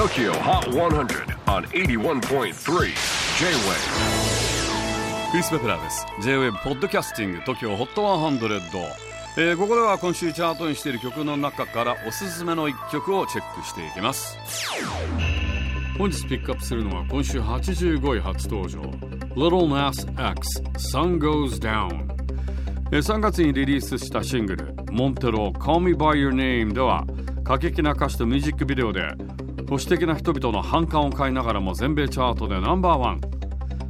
TOKYO HOT 100 on 81.3 J-WAVE クリス・ベプラーです。J-WAVE ポッドキャスティング TOKYO HOT 100、えー、ここでは今週チャートにしている曲の中からおすすめの一曲をチェックしていきます。本日ピックアップするのは今週85位初登場。Little Nas X Sun Goes Down 3月にリリースしたシングル「モンテロ Call Me By Your Name」では過激な歌詞とミュージックビデオで保守的な人々の反感を買いながらも全米チャートでナンバーワン。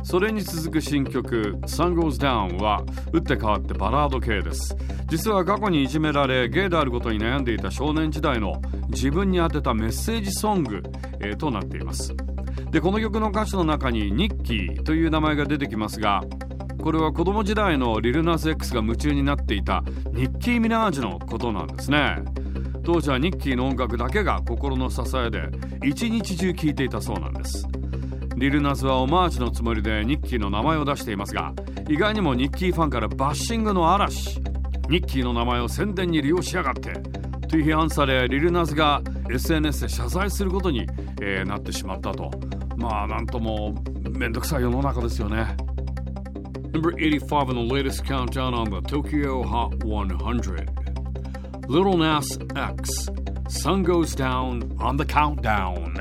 それに続く新曲「Sun Goes Down」は打って変わってバラード系です。実は過去にいじめられゲイであることに悩んでいた少年時代の自分に宛てたメッセージソング、えー、となっています。でこの曲の歌詞の中に「ニッキー」という名前が出てきますがこれは子供時代のリルナス X が夢中になっていたニッキー・ミナージュのことなんですね。当時はニッキーの音楽だけが心の支えで一日中聴いていたそうなんです。リルナズはオマージュのつもりでニッキーの名前を出していますが意外にもニッキーファンからバッシングの嵐。ニッキーの名前を宣伝に利用しやがってという批判されリルナズが SNS で謝罪することに、えー、なってしまったと。まあなんともめんどくさい世の中ですよね。Number 85 in the latest countdown on the Tokyo Hot 100 Little Nas X. Sun goes down on the countdown.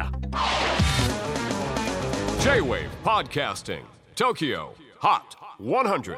J-Wave Podcasting. Tokyo Hot 100.